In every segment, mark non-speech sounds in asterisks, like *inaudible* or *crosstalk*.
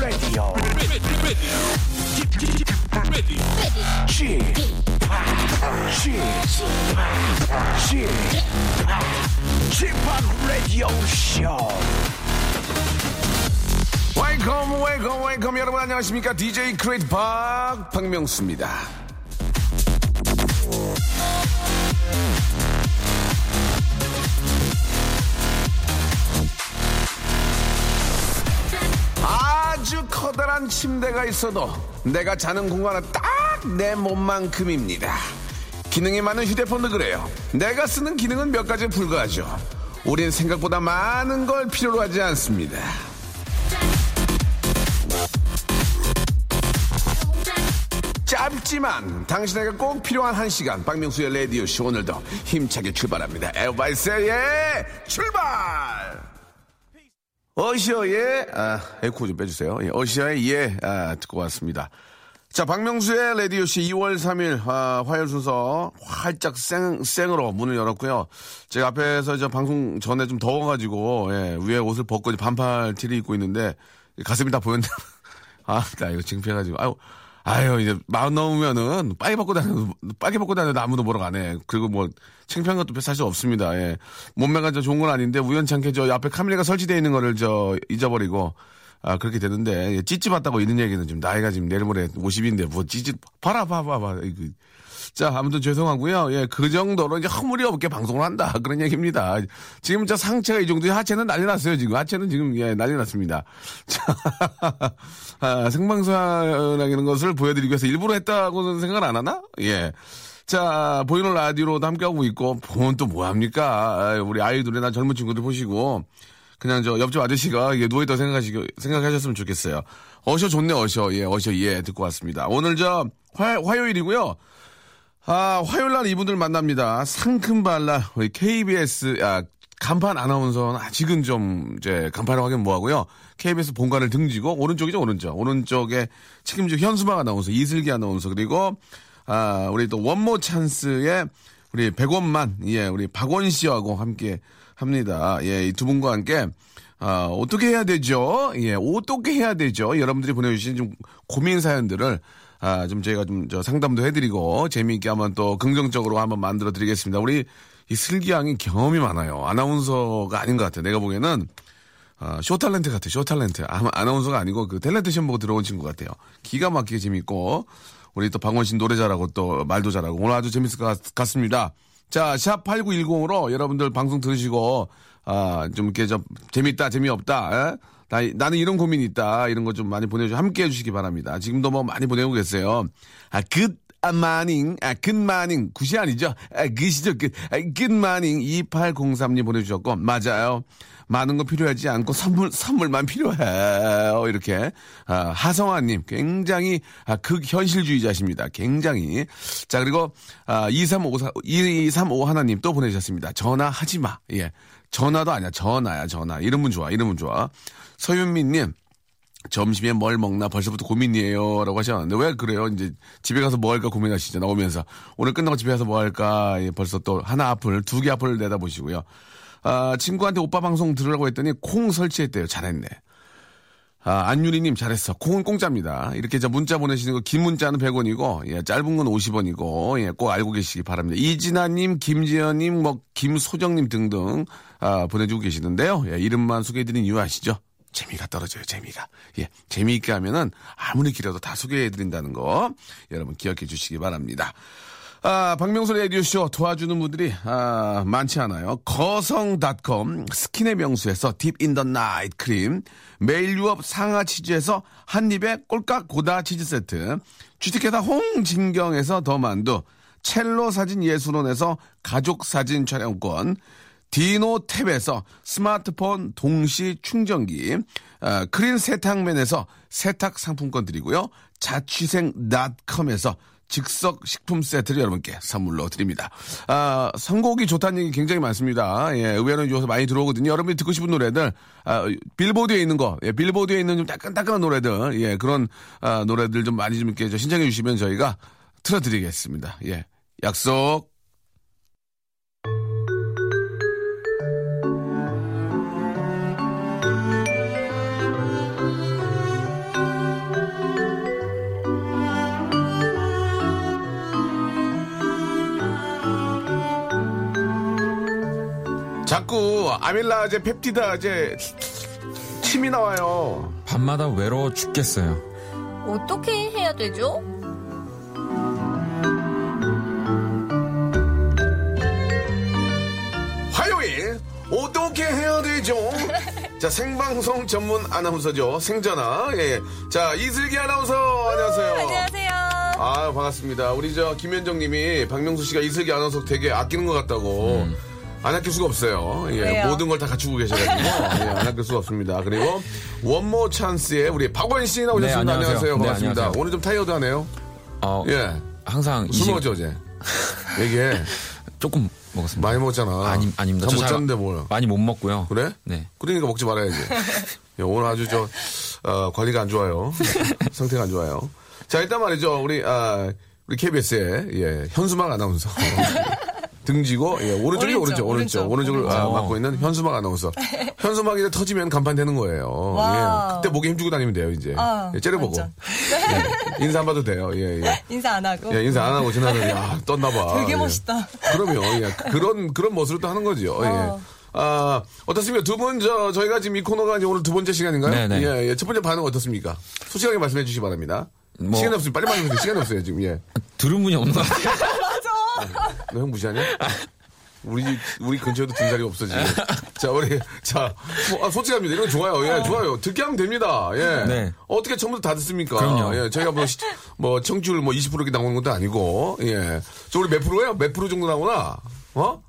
Radio. Chip, Chip, Chip, Radio Show. 웨이컴 웨이컴 웨이컴 여러분 안녕하십니까 DJ 크레이트 박 박명수입니다 아주 커다란 침대가 있어도 내가 자는 공간은 딱 내 몸만큼입니다 기능이 많은 휴대폰도 그래요 내가 쓰는 기능은 몇 가지에 불과하죠 우린 생각보다 많은 걸 필요로 하지 않습니다 짧지만 당신에게 꼭 필요한 한 시간 박명수의 라디오 쇼 오늘도 힘차게 출발합니다. 에어바이스의 출발. 어시어의 아, 에코 좀 빼주세요. 예, 어시어의 예 아, 듣고 왔습니다. 자 박명수의 라디오 씨 2월 3일 아, 화요일 순서 활짝 생, 생으로 문을 열었고요. 제가 앞에서 저 방송 전에 좀 더워가지고 예, 위에 옷을 벗고 반팔 티를 입고 있는데 가슴이 다 보였는데 *laughs* 아, 나 이거 창피해가지고 아유. 아유, 이제 마흔 넘으면은 빨개 벗고 다녀도, 빨개 벗고 다녀도 아무도 안 해. 그리고 뭐, 창피한 것도 사실 없습니다. 예. 몸매가 저 좋은 건 아닌데, 우연찮게 저 앞에 카메라가 설치되어 있는 거를 저 잊어버리고, 아, 그렇게 되는데, 예, 찌찌봤다고 있는 얘기는 지금 나이가 지금 내일 모레 50인데, 뭐 찌찌, 봐라, 봐봐, 봐. 이거. 자, 아무튼 죄송하고요. 예, 그 정도로 이제 허물이 없게 방송을 한다. 그런 얘기입니다. 지금 저 상체가 이 정도, 하체는 난리 났어요, 지금. 하체는 지금, 예, 난리 났습니다. *laughs* 자, 아, 생방송이라는 것을 보여드리기 위해서 일부러 했다고는 생각 안 하나? 예. 자, 보이는 라디오로도 함께하고 있고, 보면 또 뭐합니까? 아, 우리 아이돌이나 젊은 친구들 보시고, 그냥 저 옆집 아저씨가 예, 누워있다 생각하시고, 생각하셨으면 좋겠어요. 어셔 좋네, 어셔. 예, 어셔, 예, 듣고 왔습니다. 오늘 저 화, 화요일이고요. 아, 화요일 날 이분들 만납니다. 상큼발랄, 우리 KBS, 아, 간판 아나운서는 아직은 좀, 이제, 간판을 확인 뭐 하고요. KBS 본관을 등지고, 오른쪽이죠, 오른쪽. 오른쪽에 책임져 현수막 아나운서, 이슬기 아나운서, 그리고, 아, 우리 또 원모 찬스의 우리 백원만, 예, 우리 박원 씨하고 함께 합니다. 예, 이 두 분과 함께, 아, 어떻게 해야 되죠? 예, 어떻게 해야 되죠? 여러분들이 보내주신 좀 고민 사연들을 아, 좀 저희가 좀 저 상담도 해드리고 재미있게 한번 또 긍정적으로 한번 만들어 드리겠습니다. 우리 이 슬기 양이 경험이 많아요. 아나운서가 아닌 것 같아요. 내가 보기에는 아, 쇼 탤런트 같아, 쇼 탤런트. 아마 아나운서가 아니고 그 탤런트 시험 보고 들어온 친구 같아요. 기가 막히게 재밌고 우리 또씨 노래 잘하고 또 말도 잘하고 오늘 아주 재밌을 것 같, 습니다 자, 샵 8910으로 여러분들 방송 들으시고 아, 좀 이렇게 좀 재밌다, 재미없다. 에? 나, 나는 이런 고민이 있다. 이런 거 좀 많이 보내주, 함께 해주시기 바랍니다. 지금도 뭐 많이 보내고 계세요. 아, morning. 아, good morning. 굿이 아니죠. 아, 굿이죠. good. 아, morning. 2803님 보내주셨고, 맞아요. 많은 거 필요하지 않고 선물, 선물만 필요해요. 이렇게. 아, 하성아님, 굉장히, 아, 극현실주의자십니다. 굉장히. 자, 그리고, 아, 2354, 2355 하나님 또 보내주셨습니다. 전화하지 마. 예. 전화도 아니야. 전화야, 전화. 이름은 좋아. 이름은 좋아. 서윤미님, 점심에 뭘 먹나 벌써부터 고민이에요. 라고 하셨는데, 왜 그래요? 이제 집에 가서 뭐 할까 고민하시죠. 나오면서. 오늘 끝나고 집에 가서 뭐 할까. 예, 벌써 또 하나 앞을, 두 개 앞을 내다보시고요. 아, 친구한테 오빠 방송 들으라고 했더니 콩 설치했대요. 잘했네. 아, 안유리님 잘했어. 콩은 공짜입니다. 이렇게 저 문자 보내시는 거, 긴 문자는 100원이고, 예, 짧은 건 50원이고, 예, 꼭 알고 계시기 바랍니다. 이진아님, 김지현님, 뭐, 김소정님 등등, 아, 보내주고 계시는데요. 예, 이름만 소개해드린 이유 아시죠? 재미가 떨어져요, 재미가. 예, 재미있게 하면은 아무리 길어도 다 소개해드린다는 거, 여러분 기억해 주시기 바랍니다. 아, 박명수 라디오쇼 도와주는 분들이, 아, 많지 않아요. 거성닷컴, 스킨의 명수에서 Deep in the Night 크림, 매일 유업 상하 치즈에서 한입에 꼴깍 고다 치즈 세트, 주식회사 홍진경에서 더 만두, 첼로 사진 예술원에서 가족 사진 촬영권, 디노 탭에서 스마트폰 동시 충전기, 어, 크린 세탁맨에서 세탁 상품권 드리고요. 자취생닷컴에서 즉석 식품 세트를 여러분께 선물로 드립니다. 아, 선곡이 좋다는 얘기 굉장히 많습니다. 예, 의외로 요새 많이 들어오거든요. 여러분이 듣고 싶은 노래들, 아, 빌보드에 있는 거, 예, 빌보드에 있는 좀 따끈따끈한 노래들, 예, 그런, 아, 노래들 좀 많이 좀 이렇게 신청해 주시면 저희가 틀어드리겠습니다. 예, 약속. 자꾸 아밀라제, 펩티다제 침이 나와요. 밤마다 외로워 죽겠어요. 어떻게 해야 되죠? 화요일 어떻게 해야 되죠? 자 생방송 전문 아나운서죠 생전화 예. 자 이슬기 아나운서 안녕하세요. 안녕하세요. 아 반갑습니다. 우리 저 김현정님이 박명수 씨가 이슬기 아나운서 되게 아끼는 것 같다고. 안 아낄 수가 없어요. 예, 왜요? 모든 걸 다 갖추고 계셔가지고 *laughs* 예, 안 아낄 수가 없습니다. 그리고 원모 찬스의 우리 박원 씨 나오셨습니다. 네, 안녕하세요. 안녕하세요. 네, 반갑습니다. 안녕하세요. 오늘 좀 타이어드하네요. 어, 예, 항상 이술 시- 먹었죠 어제. *laughs* 얘기해. 조금 먹었습니다. 많이 먹었잖아. 아니, 아닙니다. 잘- 잤는데 뭘. 많이 못 먹고요. 그래? 네. 그러니까 먹지 말아야지. *laughs* 예, 오늘 아주 저, 어, 관리가 안 좋아요. 상태가 안 좋아요. 자, 일단 말이죠. 우리, 아, 우리 KBS의, 예, 현수막 아나운서. 등지고, 예, 오른쪽이 오른쪽, 오른쪽, 오른쪽, 오른쪽. 오른쪽 을 아. 맡고 있는 현수막 아나운서. *laughs* 현수막이 이제 터지면 간판 되는 거예요. 예, 그때 목에 힘주고 다니면 돼요, 이제. 아, 예, 째려보고. 예, 인사 안 봐도 돼요. 예, 예. *laughs* 인사 안 하고. 예, 인사 안 하고 지나가면, 야, 떴나 봐. 되게 예. 멋있다. 그럼요. 예. 그런, 그런 모습을 또 하는 거죠. 예. 어. 아, 어떻습니까? 두 분, 저, 저희가 지금 이 코너가 이제 오늘 두 번째 시간인가요? 네네. 예, 예. 첫 번째 반응 어떻습니까? 솔직하게 말씀해 주시기 바랍니다. 뭐- 시간이 없으면 빨리 말씀해 주세요. 시간이 없어요, 지금. 예. 들은 분이 없는 것 같아요. 너 형 무시하냐? 우리, 집- 우리 근처에도 등살이 없어, 지금. 자, 우리, 자, 뭐, 아, 솔직합니다. 이런 거 좋아요. 예, 좋아요. 듣게 하면 됩니다. 예. 네. 어떻게 처음부터 다 듣습니까? 그럼요. 예, 저희가 뭐, 시- 뭐, 청취율 뭐 20% 이렇게 나오는 것도 아니고, 예. 저 우리 몇 프로예요? 몇 프로 정도 나오나? 어?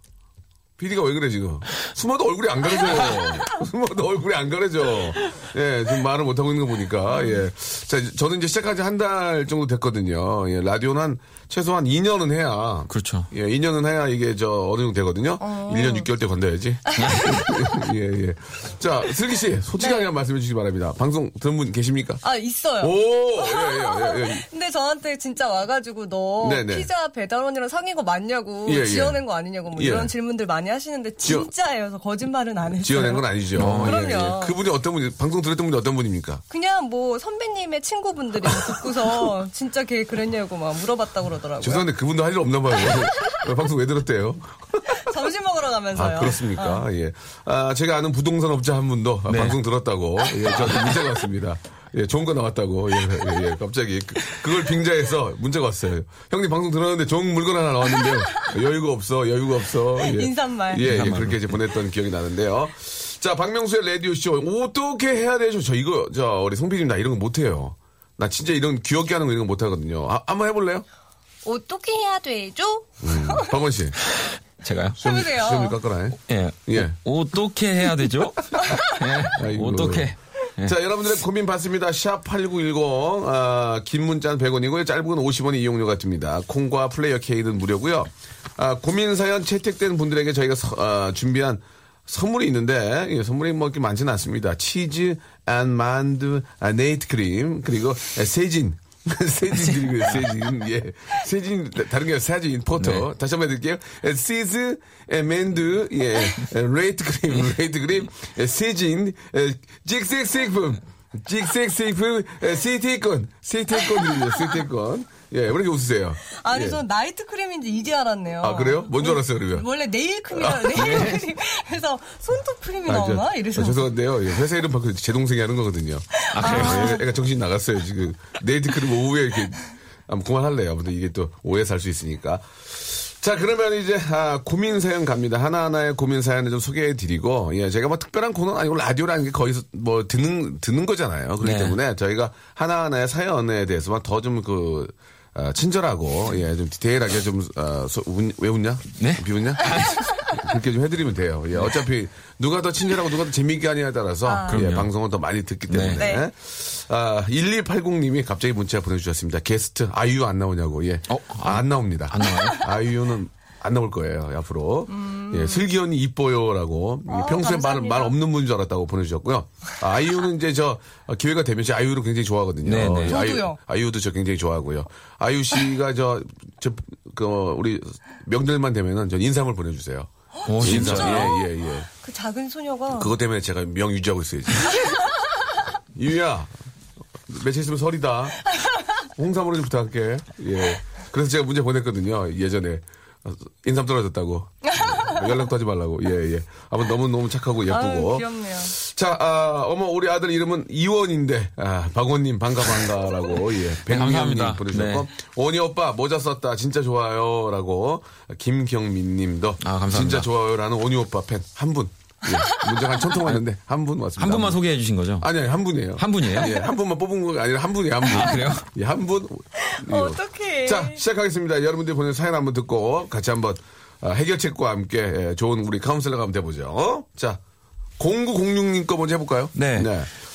PD가 왜 그래, 지금? 숨어도 얼굴이 안 가려져. *laughs* 숨어도 얼굴이 안 가려져. 예, 지금 말을 못 하고 있는 거 보니까, 예. 자, 이제 저는 이제 시작한 지 한 달 정도 됐거든요. 예, 라디오는 한, 최소한 2년은 해야. 그렇죠. 예, 2년은 해야 이게 저 어느 정도 되거든요. 1년 6개월 때 건너야지. *laughs* *laughs* 예, 예. 자, 슬기 씨, 솔직하게 네. 말씀해 주시기 바랍니다. 방송 들은 분 계십니까? 아, 있어요. 오, 예, 예, 예, 예. 근데 저한테 진짜 와가지고 너 네네. 피자 배달원이랑 거 맞냐고 예, 예. 지어낸 거 아니냐고 뭐 예. 이런 질문들 많이 하시는데 지어- 진짜예요. 그래서 거짓말은 안 했어요. 지어낸 건 아니죠. 어, 예, 그럼요. 예. 그분이 어떤 분이, 방송 들었던 분이 어떤 분입니까? 그냥 뭐 선배님의 친구분들이 듣고서 *laughs* 진짜 걔 그랬냐고 막 물어봤다고 그러더라고요. 죄송한데 그분도 할 일 없나 봐요. 왜 *laughs* 방송 왜 들었대요? *laughs* 점심 먹으러 가면서요. 아, 그렇습니까? 어. 예. 아, 제가 아는 부동산 업자 한 분도 아, 네. 방송 들었다고. 예, 저한테 문자가 왔습니다. 예, 좋은 거 나왔다고. 예, 예, 예, 갑자기. 그, 그걸 빙자해서 문자가 왔어요. 형님 방송 들었는데 좋은 물건 하나 나왔는데요. 여유가 없어, 여유가 없어. 예. 인사말. 예, 예. 그렇게 이제 보냈던 기억이 나는데요. 자, 박명수의 라디오쇼. 어떻게 해야 되죠? 저 이거, 저, 우리 송피디님 나 이런 거 못해요. 나 진짜 이런 귀엽게 하는 거 이런 거 못하거든요. 아, 한번 해볼래요? 어떻게 해야 되죠? 음, 박원 씨. 제가요? 해보세요. 시험이 깎아라. 해. 예. 예. 어 떻게 해야 되죠? *laughs* 예. 아이고. 어떻게? 예. 자, 여러분들의 고민 받습니다. 샵8910, 아, 긴 문자는 100원이고요. 짧은 건 50원의 이용료가 듭니다. 콩과 플레이어 K는 무료고요. 아, 고민 사연 채택된 분들에게 저희가 서- 아, 준비한 선물이 있는데, 예, 선물이 뭐 이렇게 많지는 않습니다. 치즈, 안 만두, 아, 네이트 크림, 그리고 아, 세진. 세진 드리고요, 세진. 예. 세진, 다른 게 사진, photo. 네. 다시 한번 해드릴게요. 에, 치즈, 에, 맨두, 예. 에, 레이트 크림, 레이트 크림, 에, 세진, 에, 찍색식품, 찍색식품, 에, 시티콘, 시티콘 드리고요, 시티콘. 예, 왜 이렇게 웃으세요? 아니 예. 전 night 크림인지 이제 알았네요. 아, 그래요? 뭔 줄 알았어요, 그러면? 원래 네일 크림이라 네일 크림. 그래서 손톱 크림이 아, 저- 나오나 이래서. 아, 죄송한데요. 예, 회사 이름 바꿔 제 동생이 하는 거거든요. 아, 애가, 애가 정신 나갔어요. 지금 네이트 크림 오후에 이렇게 아무 그만할래요. 아무튼 이게 또 오해 살 수 있으니까. 자, 그러면 이제 아, 고민 사연 갑니다. 하나하나의 고민 사연을 좀 소개해 드리고, 예, 제가 뭐 특별한 코너는 아니고 라디오라는 게 거의 뭐 듣는, 듣는 거잖아요. 그렇기 네. 때문에 저희가 하나하나의 사연에 대해서만 더 좀 그, 아, 친절하고, 예, 좀 디테일하게 좀, 아, 소- 웃- 왜 웃냐? 네? 비웃냐? 그렇게 좀 해드리면 돼요. 예, 어차피 누가 더 친절하고 누가 더 재미있게 하냐에 따라서 예, 그럼요. 방송을 더 많이 듣기 때문에. 네. 아, 1280님이 갑자기 문자 보내주셨습니다. 게스트 아이유 안 나오냐고. 예. 어? 아, 안 나옵니다. 안 나와요? 아이유는 안 나올 거예요, 앞으로. 예, 슬기 언니 이뻐요라고. 예, 어, 평소에 말. 말 없는 분인 줄 알았다고 보내주셨고요. 아, 아이유는 이제 저 어, 기회가 되면 제 아이유를 굉장히 좋아하거든요. 네, 네. 예, 아이유, 저도요. 아이유 도 저 굉장히 좋아하고요. 아이유 씨가 저, 저, 그, 우리 명절만 되면은 저 인상을 보내주세요. 오. 진짜요? 예, 예, 예. 그 작은 소녀가 그것 때문에 제가 명 유지하고 있어요, 지금. *laughs* 유야, 며칠 있으면 설이다. 홍삼으로 좀 부탁할게. 예. 그래서 제가 문제 보냈거든요, 예전에. 어, 인삼 떨어졌다고. 연락도 하지 말라고. 예, 예. 아무 너무 너무 착하고 예쁘고. 아유, 귀엽네요. 자, 아, 어머 우리 아들 이름은 이원인데 아, 박원님 반가 반가라고 예, 백미영님 *laughs* 감사합니다. 보내주셨고 네. 원희 오빠 모자 썼다 진짜 좋아요 라고 김경민 님도 아, 감사합니다. 진짜 좋아요라는 원희 오빠 팬 한 분. 예, 문제가 한 천통 왔는데 한 분 왔습니다. 한 분만 분. 소개해 주신 거죠? 아니 아니 한 분이에요. 한 분이에요? 예, 한 분만 뽑은 거가 아니라 한 분이에요 한 분. 아, 그래요? 예, 한 분. 예. 어떡해. 자 시작하겠습니다. 여러분들이 보낸 사연 한번 듣고 같이 한번 아, 해결책과 함께 예, 좋은 우리 카운슬러가 한번 돼보죠. 어? 자 0906님 거 먼저 해볼까요? 네.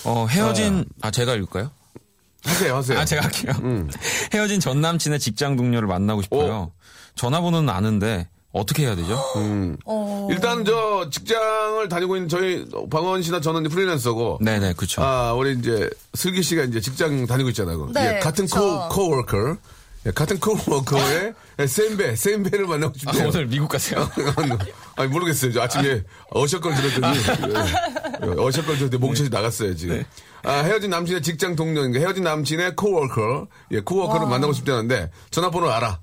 어, 헤어진, 아, 제가 읽을까요? 하세요 하세요. 아, 제가 할게요. 음. *laughs* 헤어진 전 남친의 직장 동료를 만나고 싶어요. 전화번호는 아는데 어떻게 해야 되죠? 음. 어, 일단 저 직장을 다니고 있는 저희 박원 씨나 저는 이제 프리랜서고 네네, 그쵸. 아 우리 이제 슬기 씨가 이제 직장 다니고 있잖아요. 네, 예, 같은 그쵸. 코 코워커 예, 같은 코워커의 *laughs* 센배 센배를 만나고 아, 싶대요. 오늘 미국 가세요? 아니 모르겠어요. 저 아침에 어셔걸 들었더니 예, 어셔걸 들었더니 목젖이 나갔어요 지금. 아, 헤어진 남친의 직장 동료인가 헤어진 남친의 코워커 예 코워커를 만나고 싶다는데 전화번호 알아.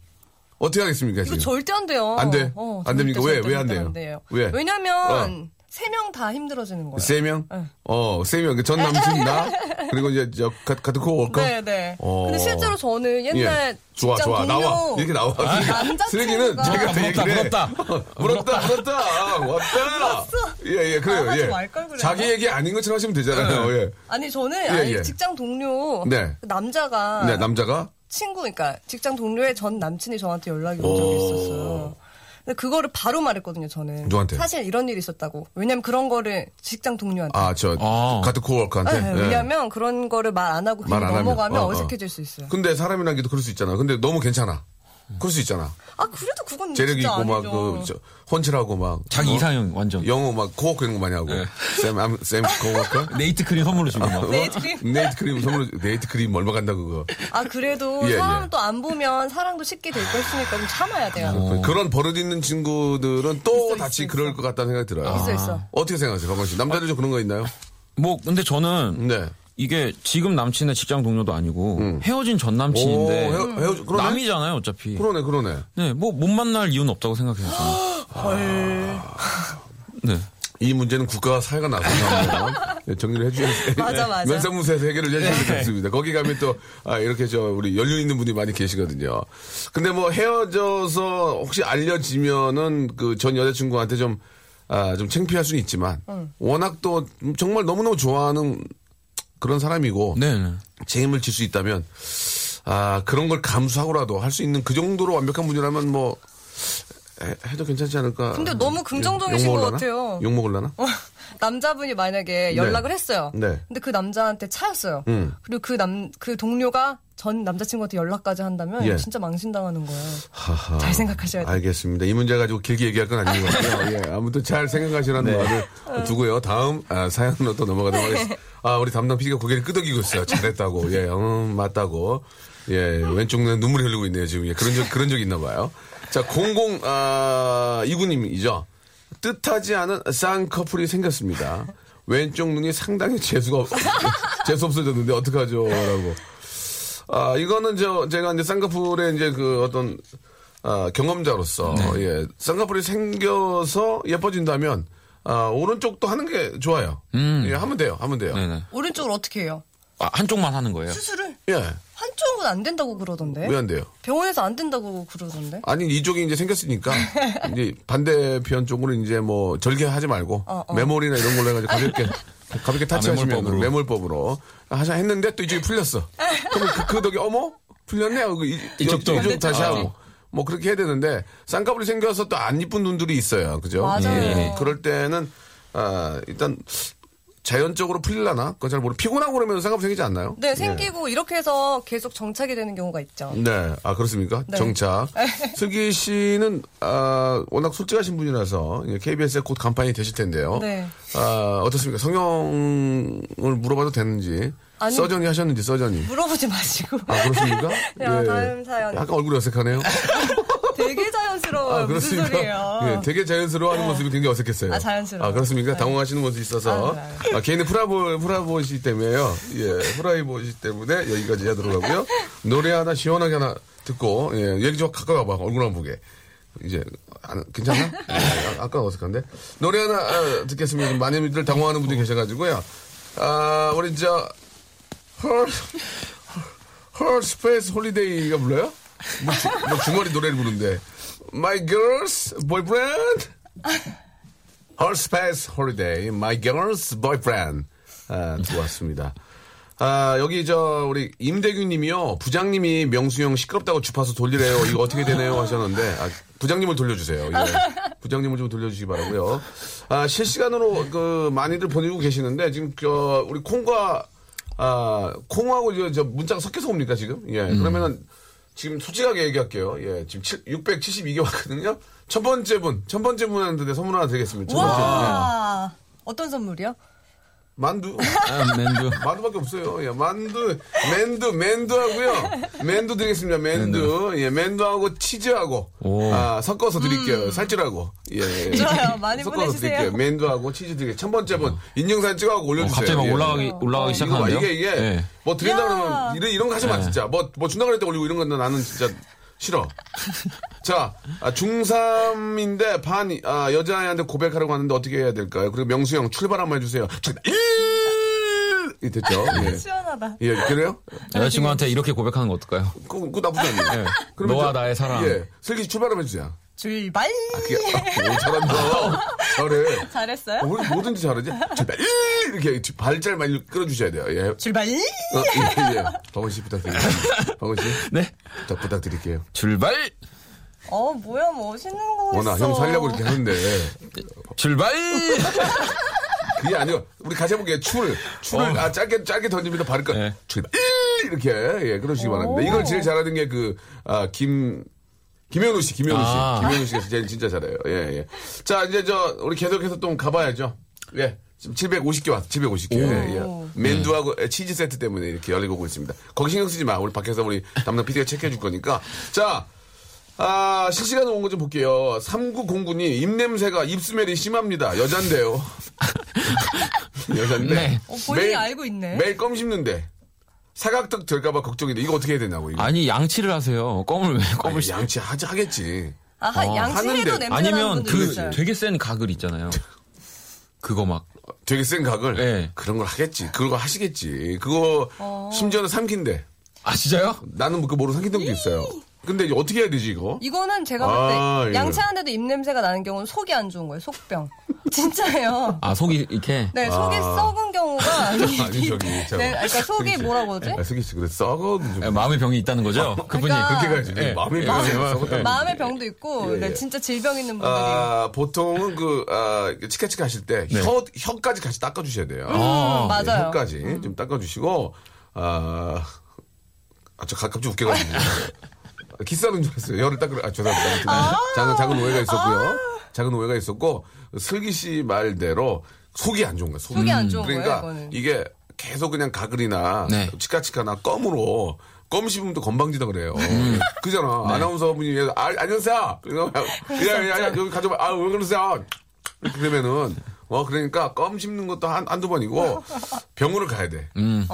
어떻게 하겠습니까 이거 지금? 절대 안 돼요. 안 돼? 어, 안 됩니까? 왜? 왜안 절대 돼요? 안 돼요. 왜? 왜냐면 세명 다 힘들어지는 거예요. 세 명? 네. 어, 세 명. 전 남친 나 *laughs* 그리고 이제 저 가- 같은 코워커. 네, 네. 어. 근데 실제로 저는 옛날 예. 좋아, 직장 좋아. 동료 나와. 이렇게 나와. 남자친구가 쓰레기는 제가 다 물었다. 물었다. *laughs* 물었다, 물었다. 왔다. 예, 예, 그래요. 아, 예. 그래요. 자기 얘기 아닌 것처럼 하시면 되잖아요. 예. 아니 저는 예, 아니 예. 직장 동료 네. 그 남자가 네, 남자가 친구 그러니까 직장 동료의 전 남친이 저한테 연락이 온 적이 있었어요. 근데 그거를 바로 말했거든요, 저는. 누구한테? 사실 이런 일이 있었다고. 왜냐면 그런 거를 직장 동료한테. 아, 저 아. 같은 코워커한테. 네, 예. 왜냐면 그런 거를 말 안 하고 말 그냥 안 하면. 넘어가면 어, 어. 어, 색해질 수 있어요. 근데 사람이란 게도 그럴 수 있잖아. 근데 너무 괜찮아. 그럴 수 있잖아. 아 그래도 그건 재력이 진짜 있고 막 아니죠. 그 저, 훤칠하고 막 자기 어? 이상형 완전. 영어 막 코워커 이런 거 많이 하고. 네. 쌤, 암- 쌤 코워커? 네이트 크림 선물로 주고 막. 네이트 크림? *laughs* 네이트 크림 선물로 네이트 크림 얼마 간다 그거. 아 그래도 예, 사람 예. 또안 보면 사랑도 쉽게 될거 있으니까 좀 참아야 돼요. 그- 그런 버릇 있는 친구들은 또 있어, 다시 있어, 그럴 있어. 것 같다는 생각이 들어요. 있어 있어. 어떻게 생각하세요, 박원 씨? 남자들 좀 그런 거 있나요? 뭐, 근데 저는 네. 이게 지금 남친의 직장 동료도 아니고 헤어진 전 남친인데 오, 헤어- 헤어져- 그러네? 남이잖아요, 어차피. 그러네, 그러네. 네, 뭐 못 만날 이유는 없다고 생각해요. 저는. 네. 이 문제는 국가와 사회가 나서서 한번 *laughs* 예, 정리를 해주셔야 맞아, 맞아. 면세무소에서 해결을 해주셔야 되겠습니다. 거기 가면 또, 아, 이렇게 저, 우리 연륜 있는 분이 많이 계시거든요. 근데 뭐 헤어져서 혹시 알려지면은 그 전 여자친구한테 좀, 아, 좀 창피할 수는 있지만, 워낙 또 정말 너무너무 좋아하는 그런 사람이고, 네, 네. 책임을 질 수 있다면 아 그런 걸 감수하고라도 할 수 있는 그 정도로 완벽한 분이라면 뭐 해, 해도 괜찮지 않을까. 근데 너무 욕- 긍정적이신 욕것 먹을라나? 같아요. 욕 먹을라나? 어, 남자분이 만약에 연락을 했어요. 네. 근데 그 남자한테 차였어요. 음. 그리고 그 남, 그 동료가 전 남자친구한테 연락까지 한다면 예. 진짜 망신당하는 거예요. 하하. 잘 생각하셔야 돼요. 알겠습니다. 이 문제 가지고 길게 얘기할 건 아닌 것 같아요. *laughs* 예, 아무튼 잘 생각하시라는 네. 말을 두고요. 다음 아, 사연으로 또 넘어가도록 하겠습니다. 아, 우리 담당 PD가 고개를 끄덕이고 있어요. 잘했다고. 예, 음, 맞다고. 예, 왼쪽 눈에 눈물이 흐르고 있네요. 지금 예, 그런 적 그런 적 있나 봐요. 자, 00 아, 이구님이죠. 뜻하지 않은 쌍커플이 생겼습니다. 왼쪽 눈이 상당히 재수가 없, *laughs* 재수 없어졌는데 어떡하죠? 라고. 아, 이거는 저, 제가 이제 쌍꺼풀의 이제 그 어떤, 아, 경험자로서, 네. 예. 쌍꺼풀이 생겨서 예뻐진다면, 아, 오른쪽도 하는 게 좋아요. 예, 하면 돼요. 하면 돼요. 음. 네네. 오른쪽으로 어떻게 해요? 아, 한쪽만 하는 거예요. 수술을? 예. 한쪽은 안 된다고 그러던데. 왜 안 돼요? 병원에서 안 된다고 그러던데. 아니, 이쪽이 이제 생겼으니까, *laughs* 이제 반대편 쪽으로 이제 뭐, 절개하지 말고, 어, 어. 메모리나 이런 걸로 해가지고 가볍게, *laughs* 가볍게 타치하시면 매몰법으로. 매몰법으로. 하자 했는데 또 이쪽이 풀렸어. 그러면 그, 그 덕에, 어머? 풀렸네? 하고 이, 이쪽도. 이쪽 다시 아. 하고. 뭐 그렇게 해야 되는데, 쌍꺼풀이 생겨서 또 안 이쁜 눈들이 있어요. 그죠? 맞아요. 예. 그럴 때는, 아, 일단, 자연적으로 풀릴라나? 그거 잘 모르 피곤하고 그러면 쌍꺼풀 생기지 않나요? 네, 생기고 이렇게 해서 계속 정착이 되는 경우가 있죠. 네. 아, 그렇습니까? 네. 정착. 슬기 씨는, 아, 워낙 솔직하신 분이라서, KBS에 곧 간판이 되실 텐데요. 네. 아, 어떻습니까? 성형을 물어봐도 되는지. 아니. 서전이 하셨는지, 서전이. 물어보지 마시고. 아, 그렇습니까? 야, *laughs* 다음 사연. 약간 얼굴이 어색하네요. *laughs* 되게 자연스러워요. 아, 무슨 그렇습니까? 소리예요? 예, 되게 자연스러워하는 모습이 굉장히 어색했어요. 아, 자연스러워요. 아, 그렇습니까? 네. 당황하시는 모습이 있어서. 아, 아, 개인의 priva, privacy 때문에요. 예, 프라이보시 때문에 여기까지 하도록 하고요. 노래 하나 시원하게 하나 듣고, 예, 얘기 좀 가까이 와봐. 얼굴 한번 보게. 이제 안- 괜찮아? 네, 아, 까 어색한데 노래 하나 아, 듣겠습니다. 좀 많이들 당황하는 분들이 계셔가지고요. 아 우리 저 Her, Her Space Holiday가 불러요? 뭐, 주, 뭐 주머니 노래를 부르는데 My girl's boyfriend Her Space Holiday My girl's boyfriend 아, 들어왔습니다. 아, 여기 저, 우리 임대균 님이요. 부장님이 명수형 시끄럽다고 주파수 돌리래요. 이거 어떻게 되네요? 하셨는데, 아, 부장님을 돌려주세요. 예. 부장님을 좀 돌려주시기 바라고요 아, 실시간으로 그, 많이들 보내고 계시는데, 지금, 저, 우리 콩과, 아, 콩하고 저, 저 문자가 섞여서 옵니까, 지금? 예. 그러면은, 지금 솔직하게 얘기할게요. 예. 지금 672개 왔거든요. 첫 번째 분, 첫 번째 분한테 선물 하나 드리겠습니다. 첫 번째 분. 예. 와 어떤 선물이요? 만두. 아, 맨두. *laughs* 만두밖에 없어요. 예, 만두, 맨두, 맨두하고요. 맨두 드리겠습니다. 맨두. 예, 맨두하고 치즈하고 오. 아, 섞어서 드릴게요. 살찌라고. 예. 예. 좋아요. 많이 섞어서 보내주세요. 드릴게요. 맨두하고 치즈 드릴게요. 첫 번째 분 인증사진 찍어갖고 어, 올려주세요. 갑자기 막 예. 올라가기, 올라가기 이거 봐, 시작하는데요? 이게 이게 예. 뭐 드린다 야. 그러면 이런 이런 거 하지 마 네. 진짜. 뭐 뭐 준다 그럴 때 올리고 이런 건 나는 진짜 싫어. *laughs* 자, 아, 중3인데 반, 아, 여자애한테 고백하려고 하는데 어떻게 해야 될까요? 그리고 명수 형 출발 한번 해주세요. 출발! 1! 이 됐죠? 예. 시원하다. 예, 그래요? 여자친구한테 이렇게 고백하는 거 어떨까요? 그거, 그거 나쁘지 않네요. 예. 그러면 너와 저- 나의 사랑. 예. 슬기 씨 출발 한번 해주세요. 출발. 그게, 아, 오, 잘한다. *laughs* 잘해. 잘했어요? 어, 뭐- 뭐든지 잘하지? 출발! 1! 이렇게 발잘 많이 끌어주셔야 돼요. 예. 출발. 어, 예, 예. 박원 씨 부탁드립니다. 박원 씨. 네. 부탁, 부탁드릴게요. 출발! 어 뭐야 멋있는 거 워낙 있어. 형 살려고 이렇게 하는데. 출발! 그게 아니고, 우리 같이 해볼게요. 출. 출을, 어. 아, 짧게, 짧게 던집니다. 바를 거. 네. 출발! 1! 이렇게, 예, 그러시기 바랍니다. 이걸 제일 잘하는 게 그, 아, 김, 김현우 씨, 김현우 씨. 아. 김현우 씨가 제일 진짜 잘해요. 예, 예. 자, 이제 저, 우리 계속해서 좀 가봐야죠. 예. 지금 750개 왔어, 750개. 예, 예. 맨두하고 치즈 세트 때문에 이렇게 열리고 오고 있습니다. 거기 신경 쓰지 마. 우리 밖에서 우리 담당 PD가 체크해 줄 거니까. 자, 아, 실시간으로 온 거 좀 볼게요. 3909님, 입냄새가 입스멜이 심합니다. 여잔데요. *laughs* 여잔데. 네. 어, 본인이 알고 있네. 매일 껌 씹는데. 사각턱 될까봐 걱정인데, 이거 어떻게 해야 되냐고. 이거. 아니, 양치를 하세요. 껌을 왜 껌을 아니, 씹 양치 하지, 하겠지. 아, 하- 어, 양치해도 하는데. 냄새 아니면 그 있어요. 되게 센 가글 있잖아요. 그거 막. 되게 센 각을. 네. 그런 걸 하겠지. 그거 하시겠지. 그거, 어. 심지어는 삼킨데. 아, 진짜요? 나는 뭐 그거 모르고 삼킨 적도 있어요. 근데 어떻게 해야 되지, 이거? 이거는 제가 볼때 아, 이거. 양치하는데도 입냄새가 나는 경우는 속이 안 좋은 거예요. 속병. *laughs* 진짜예요. 아, 속이 이렇게. 네, 속이 썩은 경우가 *laughs* 아. 아니, 저기, 저. 네, 그러니까 속이 뭐라고 그러지? 아, 슬기 씨, 그래, 썩어. 좀. 아, 마음의 병이 있다는 거죠? 그분이. 그러니까- 그렇게 가야지. 예. 마음이 예. 병이 예. 썩었다. 마음의 병도 있고, 예, 네, 예. 진짜 질병 있는 분들이. 아, 보통은 그, 아, 치카치카 하실 때, 네. 혀, 혀까지 같이 닦아주셔야 돼요. 아, 음, 맞아요. 혀까지 좀 닦아주시고, 아, 아, 저 가- 갑자기 웃겨가지고. *laughs* 키스하는 줄 알았어요. 혀를 닦으러, 아, 죄송합니다. 작은, 작은 오해가 있었고요. 작은 오해가 있었고, 슬기 씨 말대로 속이 안 좋은 거야, 속이. 속이 안 좋은 그러니까 거예요, 이거는. 이게 계속 그냥 가글이나 네. 치카치카나 껌으로 껌 씹으면 또 건방지다 그래요. 그잖아. 아나운서 분이 아, 안녕하세요. 그냥 그냥 야, 야, 여기 가져봐. 아, 왜 그러세요? 이렇게 그러면은 어 그러니까 껌 씹는 것도 한 한두 번이고 병원을 가야 돼.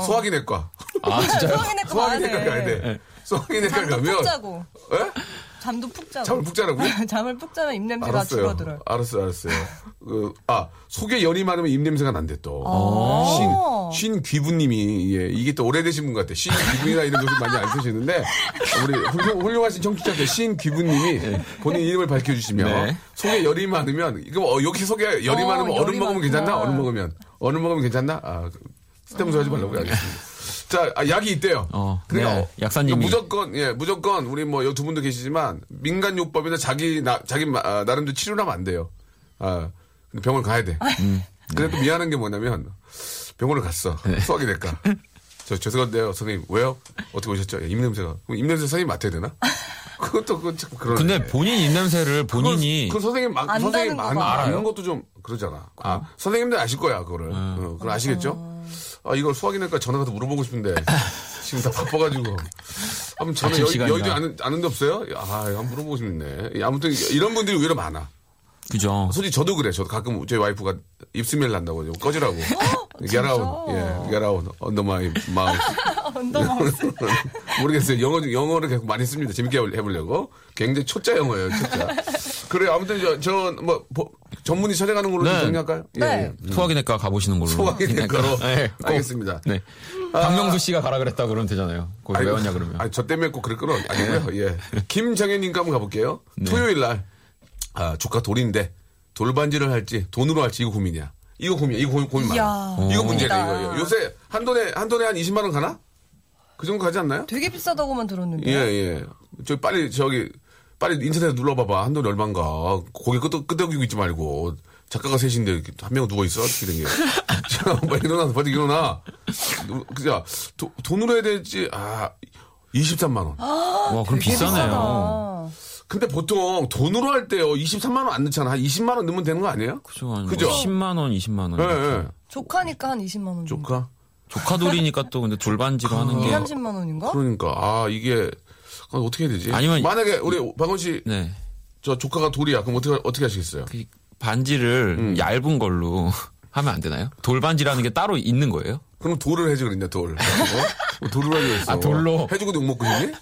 소화기 내과. 아, 진짜요? 소화기내과 소화기 가야 내과 가야 돼. 푹 가면 자고. 예? 잠도 푹 자고. 잠을 푹 자라고요? *laughs* 잠을 푹 자면 입냄새가 알았어요. 줄어들어요. 알았어요, 알았어요. 그, 아, 속에 열이 많으면 입냄새가 난대 또. 아. 신, 신 귀부님이, 예, 이게 또 오래되신 분 같아. 신 귀부이나 이런 것을 많이 안 쓰시는데, 우리 훌륭, 훌륭하신 청취자들 신귀부님이 본인 이름을 밝혀주시면, 네. 속에 열이 많으면, 이거 어, 여기 속에 열이 어, 많으면 얼음 먹으면 괜찮나? 얼음 먹으면. 얼음 먹으면 괜찮나? 아, 그, 쓸데없는 소리 하지 말라고요. 알겠습니다. 자, 아, 약이 있대요. 어, 그러니까 네, 약사님이. 무조건 예 무조건 우리 뭐 두 분도 계시지만 민간 요법이나 자기 나 자기 마- 아, 나름대로 치료를 하면 안 돼요. 아 근데 병원 가야 돼. 음. 근데 또 미안한 게 뭐냐면 병원을 갔어. 네. 수학이 될까. 저 죄송한데요 선생님 왜요? 어떻게 오셨죠? 예, 입냄새가 그럼 입냄새 선생님 맡아야 되나? *laughs* 그것도 그건 참 그런. 근데 본인 입냄새를 본인이. 그 선생님 막 선생님 안? 아는 것도 좀 그러잖아. 아 선생님들 아실 거야 그거를. 어, 그걸 아시겠죠? 아 이걸 수학이니까 전화 가서 물어보고 싶은데 *laughs* 지금 다 바빠가지고. 한번 전화 여. 여의도 아는 아는 데 없어요? 아 한번 물어보고 싶네. 예, 아무튼 이런 분들이 의외로 많아. 그죠. 솔직히 저도 그래. 저도 가끔 제 와이프가 입스멜 난다고 좀 꺼지라고. *laughs* Get out. 예, get out. under my mouth. *laughs* 언더 마우스. 모르겠어요. 영어, 영어를 계속 많이 씁니다. 재밌게 해보려고. 굉장히 초짜 영어예요, 초짜. 그래요. 아무튼 저, 저, 뭐, 보- 전문의 찾아가는 걸로 좀 네. 정리할까요? 네. 소화기내과 가보시는 걸로. 소화기내과로. *laughs* 네, 꼭. 알겠습니다. 네. 박명수 씨가 가라 그랬다 그러면 되잖아요. 거기 왜 왔냐 그러면. 아니, 저 때문에 꼭 그럴 건 아니고요. 예. 김정현님과 한번 가볼게요. 토요일 날, 아, 조카 돌인데, 돌반지를 할지, 돈으로 할지, 이거 고민이야. 이거 고민이야. 이거 고민, 고민 많아. 이야. 이거 문제네, 고민이다. 이거. 요새 한 돈에, 한 돈에 한 20만 원 가나? 그 정도 가지 않나요? 되게 비싸다고만 들었는데. 예, 예. 저 빨리, 저기, 빨리 인터넷에 눌러봐봐. 한 돈에 얼마인가. 고개 끄덕, 끄덕이고 있지 말고. 작가가 셋인데 한 명은 누워있어? 어떻게 된 게. *laughs* 자, 빨리 일어나, 빨리 일어나. 그자, 돈으로 해야 될지, 아, 23만원. 와, 그럼 비싸네요. 비싸다. 근데 보통 돈으로 할 때요, 23만 원 안 넣잖아. 한 20만 원 넣으면 되는 거 아니에요? 그죠. 한 그죠? 뭐 10만 원, 20만원. 예, 예. 조카니까 한 20만 원. 정도. 조카? 조카돌이니까 또 근데 돌반지로 하는 2, 게. 30만 원인가? 그러니까, 아, 이게, 아, 어떻게 해야 되지? 아니면- 만약에 우리 박원 씨, 네. 저 조카가 돌이야. 그럼 어떻게, 어떻게 하시겠어요? 그 반지를 음. 얇은 걸로 *laughs* 하면 안 되나요? 돌반지라는 게 따로 있는 거예요? 그럼 돌을 해지 그랬냐, 돌. 어? 돌을 하지 그랬어. 아, 돌로? 해주고도 욕먹고 싶니?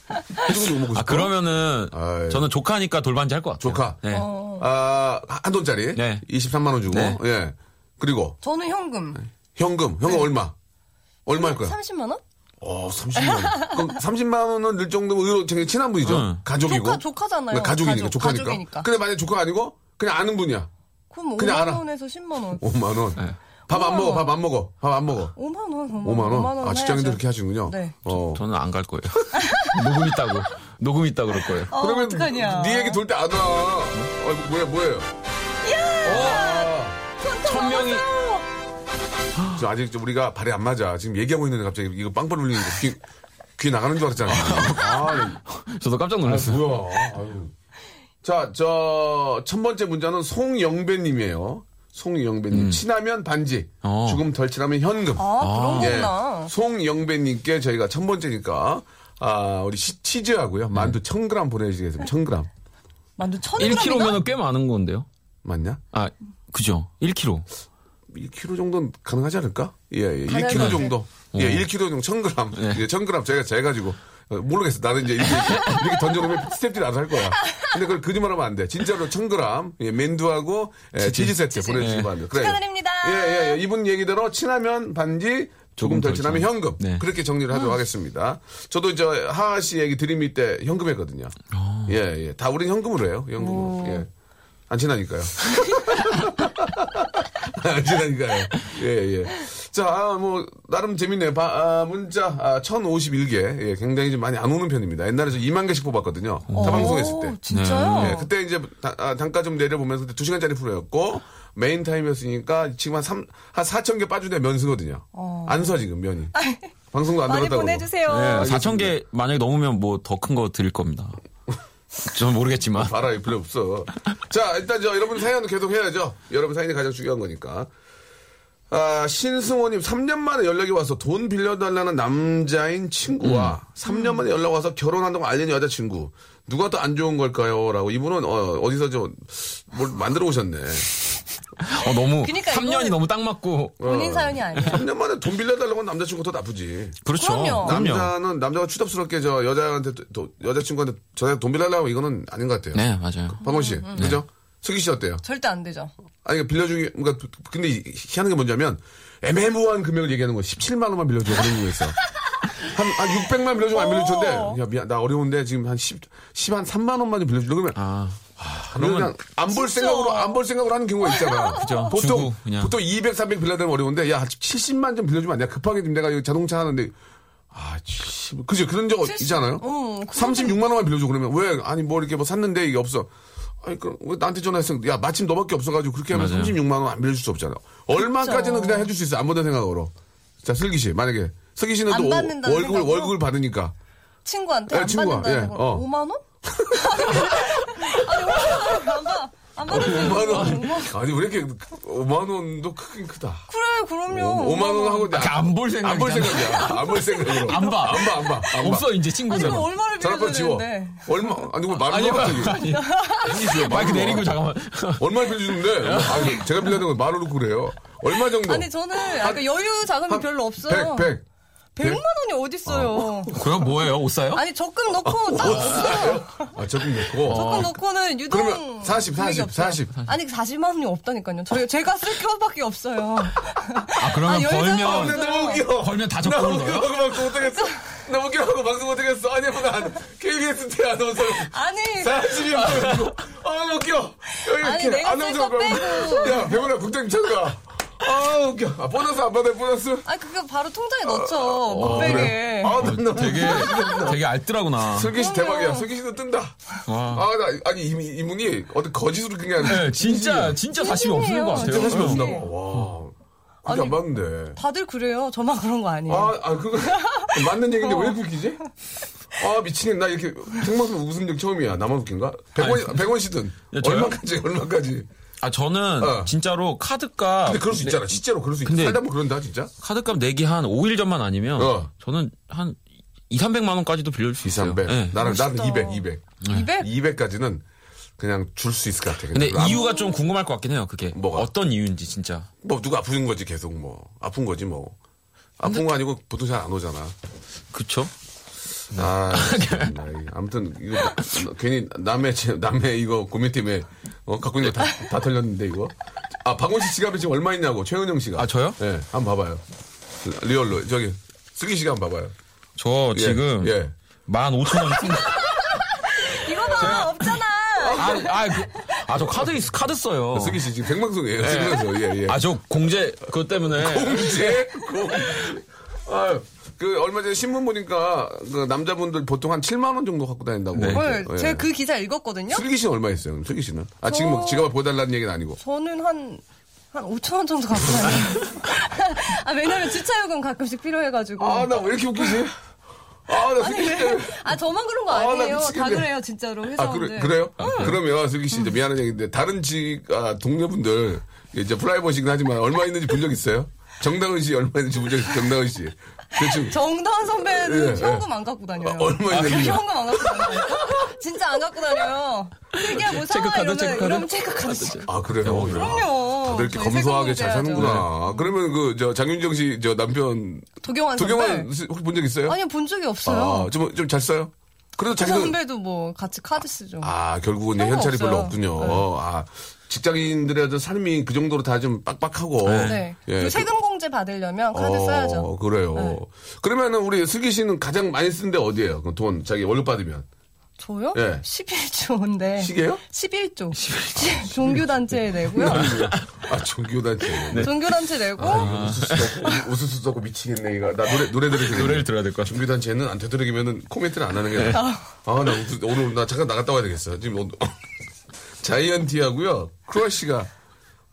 해주고도 욕먹고 싶어? 아, 그러면은 아이. 저는 조카니까 돌반지 할 것 같아요. 조카. 네. 어. 아, 한 돈짜리? 네. 23만 원 주고. 네. 예. 그리고, 저는 현금. 현금. 현금 얼마? 얼마 할 거야? 30만 원? 어, 30만 원. 그럼 30만 원은 늘 정도면 의외로 굉장히 친한 분이죠? 응. 가족이고. 조카, 조카잖아요. 그러니까 가족이니까, 가족, 조카니까. 가족이니까. 근데 만약에 조카가 아니고, 그냥 아는 분이야. 그럼 그냥 5만 알아. 원에서 10만 원. 5만 원. 네. 밥안 우와. 먹어, 밥 안 먹어. 밥 안 먹어. 5만 원, 5만, 5만 원? 5만 원. 아, 직장인들. 그렇게 하시는군요. 네. 어. 저 는 안 갈 거예요. *laughs* 녹음 있다고. 녹음 있다 그럴 거예요. 어, 그러면 어떡하냐. 네 얘기 돌 때 안 와. 어, 뭐야, 뭐예요? 어. 천 명이 저 아직 좀 우리가 발이 안 맞아. 지금 얘기하고 있는데 갑자기 이거 빵빵 울리는 거 귀, 귀 나가는 줄 알았잖아. 아, 저도 깜짝 아, 놀랐어요. 뭐야. 아유. 자, 저, 첫 번째 문자는 송영배님이에요. 송영배님. 친하면 반지, 어. 죽음 덜 친하면 현금. 아, 그런 예. 거구나. 송영배님께 저희가 첫 번째니까, 아, 우리 시- 치즈하고요. 만두 1000g 보내주시겠습니다. 1000g. 만두 천 그램인가? 1kg면 꽤 많은 건데요. 맞냐? 아, 그죠. 1kg. 1kg 정도는 가능하지 않을까? 예, 예. 1kg 가능하네. 정도. 예, 1kg 정도, 1000g. 네. 예, 1000g 제가 재가지고. 어, 모르겠어. 나는 이제 이렇게, 이렇게 던져놓으면 스탭들이 알아서 할 거야. 근데 그걸 거짓말 하면 안 돼. 진짜로 1000g, 예, 맨두하고, 예, 치즈 세트 보내주시기 바랍니다. 그래요. 축하드립니다. 예, 예, 예. 이분 얘기대로 친하면 반지, 조금 덜 친하면 현금. 네. 그렇게 정리를 하도록 하겠습니다. 저도 저 하하 씨 얘기 드림이 때 현금 했거든요. 예, 예. 다 우린 현금으로 해요. 현금으로. 예. 안 친하니까요. *laughs* 안 친하니까요. 예, 예. 자, 아, 뭐, 나름 재밌네요. 바- 아, 문자, 아, 1051개. 예, 굉장히 좀 많이 안 오는 편입니다. 옛날에 저 2만 개씩 뽑았거든요. 타방송했을 때. 오, 진짜요? 예, 그때 이제 다- 아, 단가 좀 내려보면서 그때 2시간짜리 프로였고 메인 타임이었으니까 지금 한 3, 한 4천 개 빠지면 면수거든요. 안서 지금 면이. 방송도 안 많이 들었다고. 보내주세요. 네, 4천 개 만약에 넘으면 뭐 더 큰 거 드릴 겁니다. 저는 모르겠지만. 봐라, 이 별로 없어. 자, 일단 저 여러분 사연도 계속 해야죠. 여러분 사연이 가장 중요한 거니까. 아, 신승호님, 3년 만에 연락이 와서 돈 빌려달라는 남자인 친구와 3년 만에 연락 와서 결혼한다고 알린 여자친구. 누가 더 안 좋은 걸까요? 라고. 이분은, 어, 디서 좀, 뭘 만들어 오셨네. 어, 너무 그러니까 3년이 이거는- 너무 딱 맞고. 본인 사연이 아니에요. 3년 만에 돈 빌려달라고 하는 남자친구가 더 나쁘지. 그렇죠. 그럼요. 남자는, 남자가 추잡스럽게 저 여자한테, 또, 여자친구한테 저한테 돈 빌려달라고 이거는 아닌 것 같아요. 네, 맞아요. 박원 씨. 그죠? 슬기 씨 어때요? 절대 안 되죠. 아니, 그러니까 빌려주기, 그러니까, 근데 이- 희한한 게 뭐냐면, 애매모호한 금액을 얘기하는 거야. 17만 원만 빌려줘. 그런 거 있어. 한, 한 600만 빌려주고 안 빌려줬는데, 야, 미안, 나 어려운데 지금 한 10, 10, 한 3만 원만 좀 빌려줘. 그러면, 아, 그냥 안 볼. 생각으로, 안 볼 생각으로 하는 경우가 있잖아. *laughs* 그죠. 보통, 주고 그냥. 보통 200, 300 빌려주면 어려운데, 야, 70만 좀 빌려주면 안 돼. 급하게 지금 내가 자동차 하는데, 아, 씨, 그죠. 그런 적 있잖아요. 어, 36만 원만 빌려줘. 그러면, 왜, 아니, 뭐 이렇게 뭐 샀는데 이게 없어. 아니, 그, 왜 나한테 전화했어? 야, 마침 너밖에 없어가지고 그렇게 하면 맞아요. 36만 원 안 빌려줄 수 없잖아. 얼마까지는 그냥 해줄 수 있어. 안 본다 생각으로. 자, 슬기 씨, 만약에. 슬기 씨는 안또 월급을, 생각으로? 월급을 받으니까. 친구한테 예, 안 친구가, 받는다는 예, 건 어. 5만 원? 아니 5만 원안 받, 안 받을 수 5만 있는 원. 거. 아니, 왜 이렇게 5만 원도 크긴 크다. 그래 그럼요. 5만 원 하고 안볼 생각이잖아. 안볼 생각이야. 안 볼 생각으로. 안 봐. 안 봐, 안 봐. 안 봐. 없어, 이제 아니 친구들. 그럼 얼마를 전화번호 빌려줘야 지워. 되는데. 얼마, 아니, 뭐 말을 아니, 봐, 갑자기. 아니. 아니, 마이크 내리고 잠깐만. 얼마를 빌려주는데? 아니, 제가 빌려는 거 말로 놓고 그래요. 얼마 정도? 아니 저는 약간 여유 자금이 한 별로 없어요. 100, 100. 100만 원이 어딨어요. 그럼 뭐예요? 옷 사요? 아니 적금 넣고 딱 없어요. 아, 적금 넣고. 적금 넣고는 유동 그러면 40, 금액이 40, 없어요. 40. 아니 40만 원이 없다니까요. 저희 제가 쓸 것밖에 없어요. 아, 그러면 열정이 벌면, 없어요. 너무 웃겨. 벌면 다 웃겨. 넣어요? 방송 못하겠어. 나 웃겨 하고 방송 못하겠어. 아니, 뭐, 나 KBS 때 아나운서. 아니 40이 뭐야. 아, 웃겨. 여기 아니, 이렇게 내가 아나운서 쓸거 빼고. 야, 배우나 국장님 찾아가. 아, 웃겨. 아, 보너스 안 받아요, 보너스? 아니 그거 바로 통장에 넣죠. 못 빼게. 아, 나 너무 되게, 되게 알뜰하구나. 슬기 씨. 대박이야. 슬기 씨도 뜬다. 와. 아, 나, 아니, 이, 이분이 어떤 거짓으로 그게 아니라. 네, 진짜, 진짜 40이 없는 것 같아요. 진짜 사실 네. 없나봐. 와. 그게 아니, 안 맞는데. 다들 그래요. 저만 그런 거 아니에요. 아, 아, 그거, *laughs* 맞는 얘기인데 어. 왜 이렇게 웃기지? 아, 미치겠네. 나 이렇게 생방송 웃은 적 처음이야. 나만 웃긴가? 100원, 100원씩든. 야, 저요? 얼마까지, 얼마까지. 아, 저는 어. 진짜로 카드값. 근데 그럴 수 있잖아. 실제로 그럴 수 있다. 근데- 살다 보면 그런다, 진짜. 카드값 내기 한 5일 전만 아니면 어. 저는 한 2, 300만 원까지도 빌릴 수 있어요. 300. 네. 나는, 나는 멋있다. 200, 200. 200? 200까지는 그냥 줄 수 있을 것 같아. 근데 그냥 이유가 좀 궁금할 것 같긴 해요. 그게 뭐가? 어떤 이유인지 진짜. 뭐, 누가 아픈 거지, 계속 뭐. 아픈 거지, 뭐. 아픈 거 아니고 보통 잘 안 오잖아. 그쵸? 아. 아무튼 이거 나- 괜히 남의 제- 남의 이거 고민팀에 어, 갖고 있는 거다다 털렸는데 이거. 아 박원 씨 지갑에 지금 얼마 있냐고 최은영 씨가. 아, 저요? 네, 한번 봐봐요. real로 저기 슬기 씨가 한번 봐봐요. 저 예, 지금 예. 15,000원 있습니다. 이거 봐 없잖아. 아, 아, 그, 아, 저 카드, 있- 카드 써요. 슬기 씨 지금 생방송이에요. 지금서 예 예. 아, 저 공제, 그것 때문에. 공제 *laughs* 공. 아, 그 얼마 전에 신문 보니까 그 남자분들 보통 한 7만 원 정도 갖고 다닌다고. 네. 네, 예. 제가 그 기사 읽었거든요. 슬기 씨는 얼마 있어요? 슬기 씨는? 아 지금 뭐 지갑을 보여달라는 얘기는 아니고. 저는 한, 한 5천 원 정도 갖고 다녀요. 아, 왜냐면 주차요금 가끔씩 필요해가지고. 아나 왜 이렇게 웃기지? 아나 슬기 씨. 때문에. 아, 저만 그런 거 아, 나 아니에요. 다 미치겠네. 그래요, 진짜로. 아, 회사원들. 그래, 그래요? 그러면, 슬기 씨, 이제 미안한 얘기인데, 다른 지, 아, 동료분들, 이제 프라이버시긴 하지만, 얼마 있는지 본 적 있어요? 정다은 씨 얼마 있는지 본 적 있어요? 정다은 씨. 대충, *laughs* 정다은 선배는 예, 현금 안 갖고 다녀요. 아, 얼마 있는지. 현금 안 갖고 다녀요. *laughs* 진짜 안 갖고 다녀요. 슬기야, 뭐 사와 체크카드, 이러면, 체크카드? 이러면 체크카드. 아, 그래요? 그럼요. 다들 이렇게 검소하게 잘. 사는구나. 그러면 그, 저, 장윤정 씨, 저 남편, 도경환 선배. 도경환 씨 혹시 본 적 있어요? 아니요, 본 적이 없어요. 아, 좀, 좀잘 써요? 그래도 그 자기도, 선배도 뭐 같이 카드 쓰죠. 아, 결국은 현찰이 별로 없어요. 없군요. 아, 직장인들의 어떤 삶이 그 정도로 다 좀 빡빡하고. 네. 예, 그 세금 공제 받으려면 카드 어, 써야죠. 그래요. 네. 그러면은 우리 슬기 씨는 가장 많이 쓴 데 어디예요? 그돈 자기 월급 받으면. 저요? 예. 11조인데. 시계요? 11조. 종교단체에 내고요. 아, 종교단체. 종교단체 내고. 웃을 수도 없고, 웃을 수도 없고 미치겠네, 이거. 나 노래, 노래 들으겠네. 노래를 들어야 될 것 같아요. 종교단체는 안 되도록이면은 코멘트를 안 하는 게. 나아. 아, 나 웃- 오늘 나 잠깐 나갔다 와야 되겠어. 지금 오늘 자이언티하고요. 크러쉬가.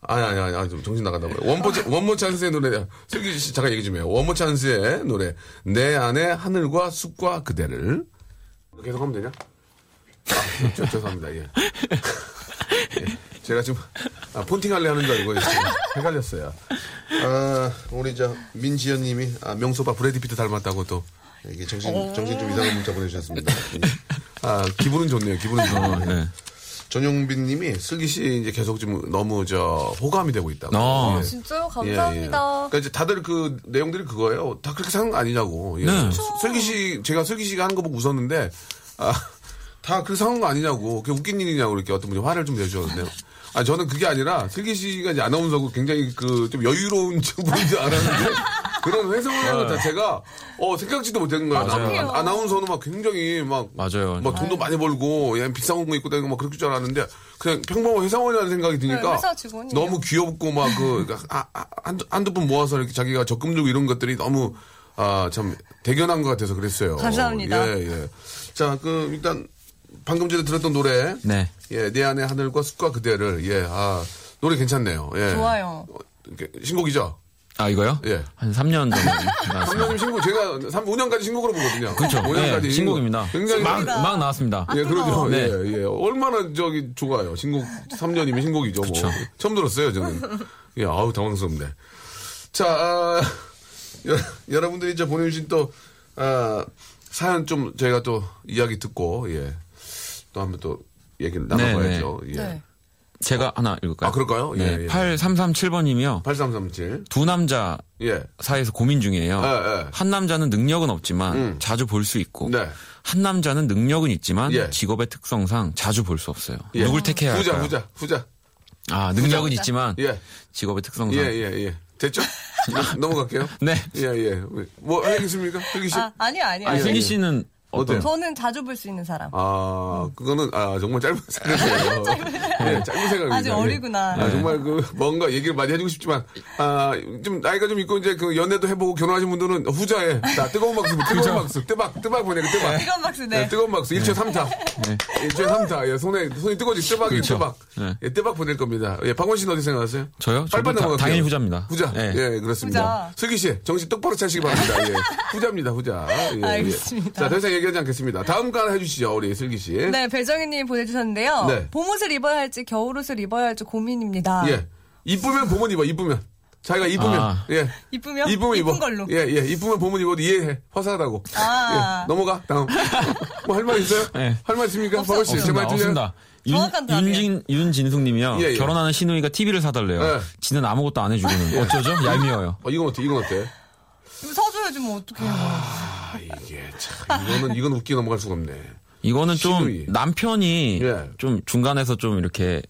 아니, 아니, 아니, 아니, 좀 정신 나간다 고요 One More, One More Chance의 노래. 슬기 씨, 잠깐 얘기 좀 해요. One More Chance의 노래. 내 안에 하늘과 숲과 그대를. 계속 하면 되냐? 아, 저, 죄송합니다, 예. 예. 제가 지금, 아, 폰팅 할래 하는 줄 알고, 헷갈렸어요. 아, 우리 저, 민지연 님이, 아, 명수빠 브래드 피트 닮았다고 또, 이게 정신, 정신 좀 이상한 문자 보내주셨습니다. 아, 기분은 좋네요, 기분은 좋네요. 네. 전용빈 님이 슬기 씨 이제 계속 좀 너무 저 호감이 되고 있다고. 아, 예. 진짜요? 예, 예. 감사합니다. 그러니까 이제 다들 그 내용들이 그거예요. 다 그렇게 사는 거 아니냐고. 예. 네. 스- 슬기 씨, 제가 슬기 씨가 하는 거 보고 웃었는데, 아, 다 그렇게 사는 거 아니냐고. 그게 웃긴 일이냐고 이렇게 어떤 분이 화를 좀 내주셨는데요. 아, 저는 그게 아니라 슬기 씨가 이제 아나운서고 굉장히 그 좀 여유로운 *laughs* 분인 줄 알았는데, 그런 회성을 하는 것 자체가, 어, 생각지도 못했는 거야. 나는 아, 아나운서는 막 굉장히 막, 맞아요. 막 돈도 많이 벌고, 그냥 비싼 거 입고 다니고 막 그럴 줄 알았는데, 그냥 평범한 회사원이라는 생각이 드니까. 네. 너무 귀엽고 막 그, 아, 아, 한두, 한두 푼 모아서 이렇게 자기가 적금 주고 이런 것들이 너무, 아, 참, 대견한 것 같아서 그랬어요. 감사합니다. 예, 예. 자, 그, 일단, 방금 전에 들었던 노래. 네. 예, 내 안의 하늘과 숲과 그대를. 예, 아, 노래 괜찮네요. 예. 좋아요. 어, 신곡이죠? 아, 이거요? 예. 한 3년 전에 나왔습니다. 3년이면 신곡, 제가 3, 5년까지 신곡으로 보거든요. 그렇죠. 5년까지. 네, 신곡입니다. 굉장히. 막, 막 나왔습니다. 예, 그러죠. 네. 예, 예. 얼마나 저기 좋아요. 신곡 3년이면 신곡이죠. 뭐. 그쵸. 처음 들었어요, 저는. 예, 아우, 당황스럽네. 자, 아, *laughs* 여, 여러분들이 이제 보내주신 또, 아, 사연 좀 저희가 또 이야기 듣고, 예. 또 한번 또 얘기를 나눠봐야죠. 예. 네. 제가 하나 읽을까요? 아, 그럴까요? 네. 예, 예. 8337번님이요. 8337. 두 남자 예. 사이에서 고민 중이에요. 예, 예. 한 남자는 능력은 없지만 음. 자주 볼 수 있고 네. 한 남자는 능력은 있지만 예. 직업의 특성상 자주 볼 수 없어요. 예. 누굴 택해야 후자, 할까요? 후자, 후자. 아 능력은 있지만 예. 직업의 특성상 예, 예, 예. 됐죠? *laughs* 넘어갈게요. 네. 예, 예. 뭐 하겠습니까? 슬기 씨? 아, 아니요, 아니요. 아. 슬기 씨는 어때요? 저는 자주 볼 수 있는 사람. 아, 그거는, 아, 정말 짧은 *laughs* 생각이에요. *laughs* 예, 짧은 생각입니다. 아직 예. 어리구나. 아, 정말 그, 뭔가 얘기를 많이 해주고 싶지만, 아, 좀 나이가 좀 있고, 이제 그 연애도 해보고 결혼하신 분들은 후자에, 자, 뜨거운 박수, 뜨거운 박수, 뜨박, 뜨박 보내고, 뜨박. 이건 박스 네, 네. 뜨거운 박수. 1초 3타. 1초 3타. 예, 손에, 손이 뜨거워지, 뜨박이, 그렇죠. 뜨박. 네. 예, 뜨박 보낼 겁니다. 예, 박원 씨는 어디 생각하세요? 저요? 빨리빨리 넘어갈게요. 당연히 후자입니다. 후자. 네. 예, 그렇습니다. 후자. 슬기 씨, 정신 똑바로 차시기 바랍니다. 예. 후자입니다, 후자. 예, 예. 알겠습니다. 자, 더 이상 얘기 하지 않겠습니다. 다음 거 하나 해주시죠, 우리 슬기 씨. 네, 배정희님 보내주셨는데요. 네. 봄옷을 입어야 할지 겨울옷을 입어야 할지 고민입니다. 예. 이쁘면 봄은 입어, 이쁘면. 자기가 이쁘면. 아. 예. 이쁘면? 이쁘면 입어. 이쁜 걸로. 예, 예. 이쁘면 봄은 입어도 이해해. 화사하다고. 아. 예. 넘어가. 다음. 뭐 할 말 있어요? 네. 할말 있습니까? 없어, 박원 씨, 없습니다. 제말 들려요? 윤. 윤진, 윤진숙님이요. 예, 예. 결혼하는 시누이가 TV를 사달래요. 예. 지는 아무것도 안 해주고는 어쩌죠? 얄미워요. 어, 이건 어때? 이건 어때? 이거 사줘야지 뭐 어떡해요. 아, 이게 참. 이거는, 이건 웃기 넘어갈 수가 없네. 이거는 좀 시누이. 남편이 예. 음. 좀 중간에서 좀 이렇게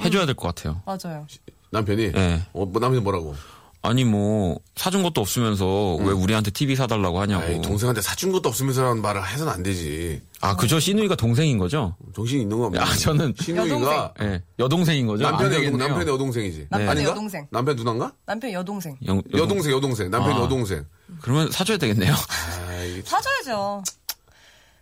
해줘야 될 것 같아요. 맞아요. 남편이. 예. 어, 뭐 남편이 뭐라고? 아니 뭐 사준 것도 없으면서 왜 우리한테 TV 사달라고 하냐고. 음. 아이, 동생한테 사준 것도 없으면서라는 말을 해서는 안 되지. 아 그저 시누이가 동생인 거죠? 정신이 있는 거 없네. 아 저는 신우이가 예, 여동생인 거죠? 안 남편의, 여동. 남편의 여동생이지. 남편의 아닌가? 여동생. 남편 누나인가? 남편 여동생. 영- 여동- 여동생, 여동생. 남편 아. 여동생. 그러면 사줘야 되겠네요. 아, 이게 사줘야죠.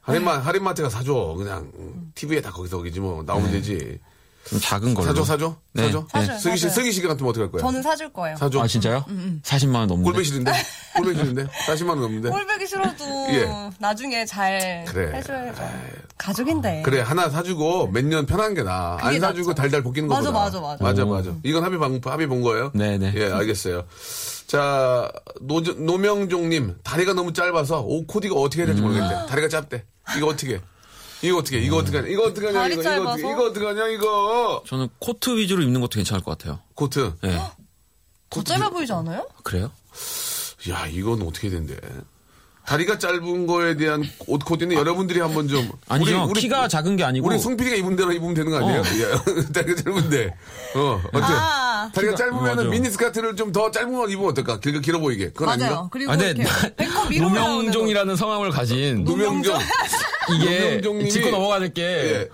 할인마, 할인마트가 사줘. 그냥, TV에 다 거기서 거기지 뭐. 나오면 되지. 좀 작은 걸로. 사줘, 사줘? 네. 사줘? 사줘요, 슬기 씨, 사줘요. 슬기 씨 같으면 어떻게 할 거야? 저는 사줄 거예요. 사줘. 아 진짜요? 40만 원 넘는데. 꼴보기 싫은데? 꼴보기 싫은데? 40만 원 넘는데? 꼴보기 싫어도 *laughs* 예. 나중에 잘 그래. 해줘야죠. 가족인데. 그래, 하나 사주고 몇 년 편한 게 나아. 안 그게 사주고 낫죠. 달달 볶이는 맞아, 거보다. 맞아, 맞아. 맞아, 오. 맞아. 이건 합의 방, 합의 본 거예요? 네네. 예, 알겠어요. 자, 노, 노명종님, 다리가 너무 짧아서 옷 코디가 어떻게 해야 될지 모르겠대. 다리가 짧대. 이거 어떻게 해? 이거 어떻게 해? 이거 어떻게 하냐? 이거 어떻게 하냐? 다리 이거, 이거, 어떻게, 짧아서? 이거 어떻게 하냐? 이거. 저는 코트 위주로 입는 것도 괜찮을 것 같아요. 코트. 예. 더 짧아 보이지 않아요? 그래요? 야, 이건 어떻게 된대? 다리가 짧은 거에 대한 옷 코디는 여러분들이 한번 좀. 아니요. 키가 작은 게 아니고. 우리 송PD가 입은 대로 입으면 되는 거 아니에요? 어. 예. *laughs* 다리가 짧은데. 어, 어때? 아, 다리가 키가- 짧으면. 미니스커트를 좀 더 짧은 걸 입으면 어떨까? 길게 길어 보이게. 그건 맞아요. 아닌가? 그리고 아, 근데 이렇게 배꼽 위로 나오는 노명종이라는 성함을 가진 노명종. *laughs* 이게 노명종님이- 짚고 넘어가야 될게 예.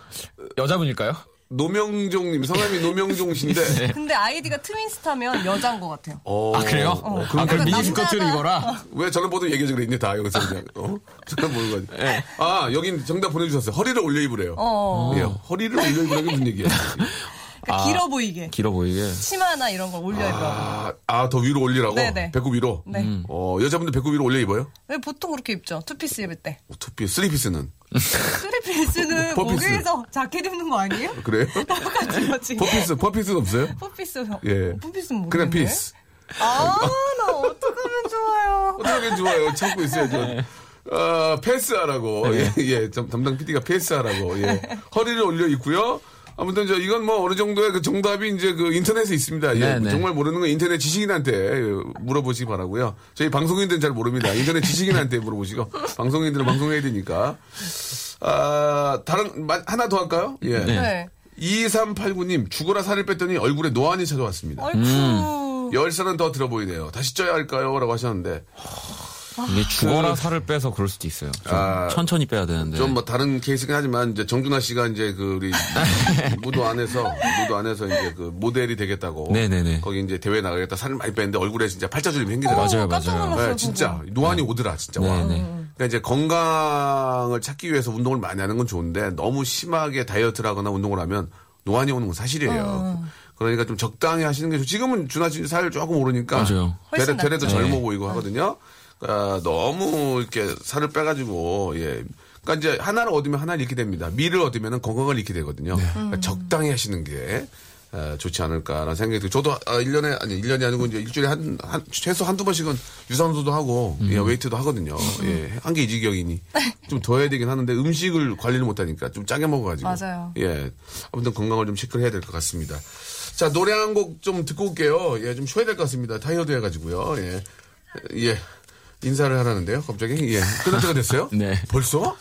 여자분일까요? 노명종님, 성함이 노명종 씨인데. 거. 근데 아이디가 트윈스타면 여자인 것 같아요. 어, 아 그래요? 어, 아 그럼 미니스커트를 입어라. *laughs* 왜 저런 보도 얘기해줘 그랬니? 다 여기서 그냥. 어? 저런 보는 거지. 아, 여긴 정답 보내주셨어요. 허리를 올려 입으래요. 어. 예, 허리를 올려 입으라는 게 무슨 얘기야? *laughs* 그러니까 길어 보이게. 길어 보이게. 치마나 이런 걸 올려 입어요. 아, 아, 더 위로 올리라고? 네네. 배꼽 위로? 네. 어, 여자분들 배꼽 위로 올려 입어요? 왜 보통 그렇게 입죠? 투피스 입을 때. 어, 투피, 쓰리피스는? *laughs* 쓰리피스는. *laughs* 목에서 자켓 입는 거 아니에요? 그래요? *laughs* 똑같이 맞지? 퍼피스, 퍼피스는 없어요? four piece. 예. four piece는 모르겠네. 그냥 piece. 아, 나 어떡하면 좋아요. 어떻게 좋아요? 참고 있어요, 저. 어, 패스하라고. 예, 예. 점- 담당 PD가 패스하라고. 예. 허리를 올려 있고요. 아무튼 저 이건 뭐 어느 정도의 그 정답이 이제 그 인터넷에 있습니다. 예. 네, 네. 정말 모르는 건 인터넷 지식인한테 물어보시기 바라고요. 저희 방송인들은 잘 모릅니다. 인터넷 지식인한테 물어보시고 *laughs* 방송인들은 방송해야 되니까. 아, 다른 마- 하나 더 할까요? 예. 네. 네. 2389님 죽어라 살을 뺐더니 얼굴에 노안이 찾아왔습니다. 아이쿠. 열 살은 더 들어 보이네요. 다시 쪄야 할까요? 라고 하셨는데 이게 죽어라 살을 빼서 그럴 수도 있어요. 좀 아, 천천히 빼야 되는데. 좀 뭐 다른 케이스긴 하지만 이제 정준하 씨가 이제 그 우리 *laughs* 무도 안에서 무도 안에서 이제 그 모델이 되겠다고 네네네. 거기 이제 대회 나가겠다 살을 많이 뺐는데 얼굴에 진짜 팔자주름이 생기더라고요. 맞아요, 맞아요. 네, 진짜. 노안이 오더라 진짜 와. 네네. 그러니까 이제 건강을 찾기 위해서 운동을 많이 하는 건 좋은데 너무 심하게 다이어트를 하거나 운동을 하면 노안이 오는 건 사실이에요. 그러니까 좀 적당히 하시는 게 좋. 지금은 준하 씨 살 조금 오르니까 맞아요. 되레도 낫죠. 젊어 네. 보이고 하거든요. 그러니까 너무 이렇게 살을 빼가지고 예. 그러니까 이제 하나를 얻으면 하나를 잃게 됩니다. 미를 얻으면 건강을 잃게 되거든요. 그러니까 적당히 하시는 게 에, 좋지 않을까라는 생각이 들고 저도 아, 1년에 아니 1년이 아니고 이제 일주일에 한, 한 최소 한두 번씩은 유산소도 하고 예, 웨이트도 하거든요. 예. 한 게 이지경이니 좀 더 해야 되긴 하는데 음식을 관리를 못 하니까 좀 짜게 먹어 가지고 맞아요. 예. 아무튼 건강을 좀 체크를 해야 될 것 같습니다. 자, 노래 한 곡 좀 듣고 올게요. 예, 좀 쉬어야 될 것 같습니다. 타이어드 해 가지고요. 예. 예. 인사를 하라는데요, 갑자기? 예. 끝날 때가 됐어요? *laughs* 네. 벌써?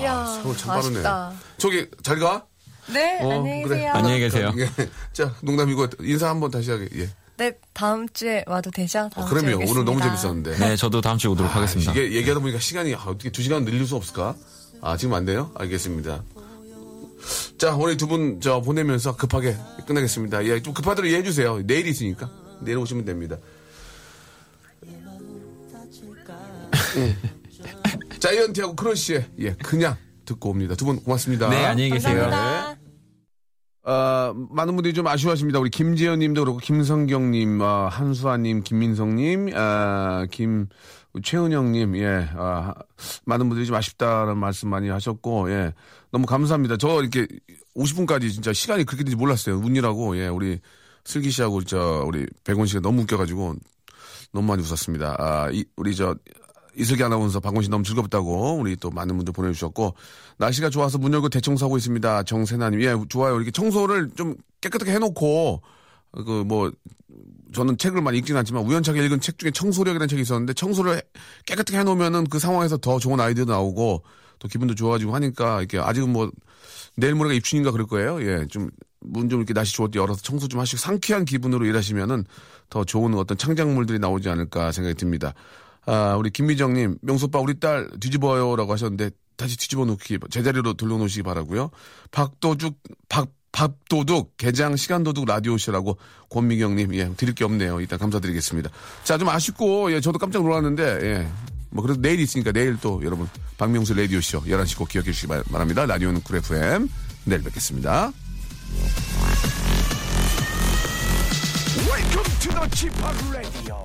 이야, 세월 참 빠르네. 아쉽다. 저기, 잘 가? 네, 어, 안녕히 그래. 계세요. 안녕히 계세요. 예. 자, 농담이고, 인사 한번 다시 하게. 예. 네, 다음 주에 와도 되죠? 다음 어, 주에 그럼요. 오늘 너무 오겠습니다. 재밌었는데. 네, 저도 다음 주에 오도록 하겠습니다. 이게 얘기하다 보니까 시간이 아, 어떻게 두 시간 늘릴 수 없을까? 아, 지금 안 돼요? 알겠습니다. 자, 우리 두분 저 보내면서 급하게 끝내겠습니다. 예, 좀 급하대로 이해해 주세요. 내일 있으니까. 내일 오시면 됩니다. 예. 자이언티하고 크러쉬의 예, 그냥 듣고 옵니다. 두 분 고맙습니다. 네, 안녕히 계세요. 감사합니다. 어, 많은 분들이 좀 아쉬워하십니다. 우리 김지현 님도 그렇고, 김성경 님, 어, 한수아 님, 김민성 님, 아, 김, 최은영 님, 예, 아, 많은 분들이 좀 아쉽다는 말씀 많이 하셨고, 예, 너무 감사합니다. 저 이렇게 50분까지 진짜 시간이 그렇게 된지 몰랐어요. 운이라고, 예, 우리 슬기 씨하고 저, 우리 백원 씨가 너무 웃겨가지고, 너무 많이 웃었습니다. 아, 이, 우리 저, 이슬기 아나운서 박원 씨 너무 즐겁다고 우리 또 많은 분들 보내주셨고 날씨가 좋아서 문 열고 대청소하고 있습니다. 정세나님 예 좋아요 이렇게 청소를 좀 깨끗하게 해놓고 그 뭐 저는 책을 많이 읽지는 않지만 우연찮게 읽은 책 중에 청소력이라는 책이 있었는데 청소를 해- 깨끗하게 해놓으면은 그 상황에서 더 좋은 아이디어도 나오고 또 기분도 좋아지고 하니까 이렇게 아직은 뭐 내일 모레가 입춘인가 그럴 거예요. 예, 좀 문좀 이렇게 날씨 좋을 때 열어서 청소 좀 하시고 상쾌한 기분으로 일하시면은 더 좋은 어떤 창작물들이 나오지 않을까 생각이 듭니다. 아, 우리 김미정님, 명수빠 우리 딸 뒤집어요라고 하셨는데 다시 뒤집어 놓기 제자리로 돌려놓으시기 바라고요. 박도둑 박 밥도둑 개장 시간도둑 라디오쇼라고 권미경님 예 드릴 게 없네요. 일단 감사드리겠습니다. 자 좀 아쉽고 예 저도 깜짝 놀랐는데 예. 뭐 그래도 내일 있으니까 내일 또 여러분 박명수 라디오쇼 11시 꼭 기억해 주시기 바- 바랍니다. 라디오는 쿨 FM 내일 뵙겠습니다. Welcome to the Chip Radio.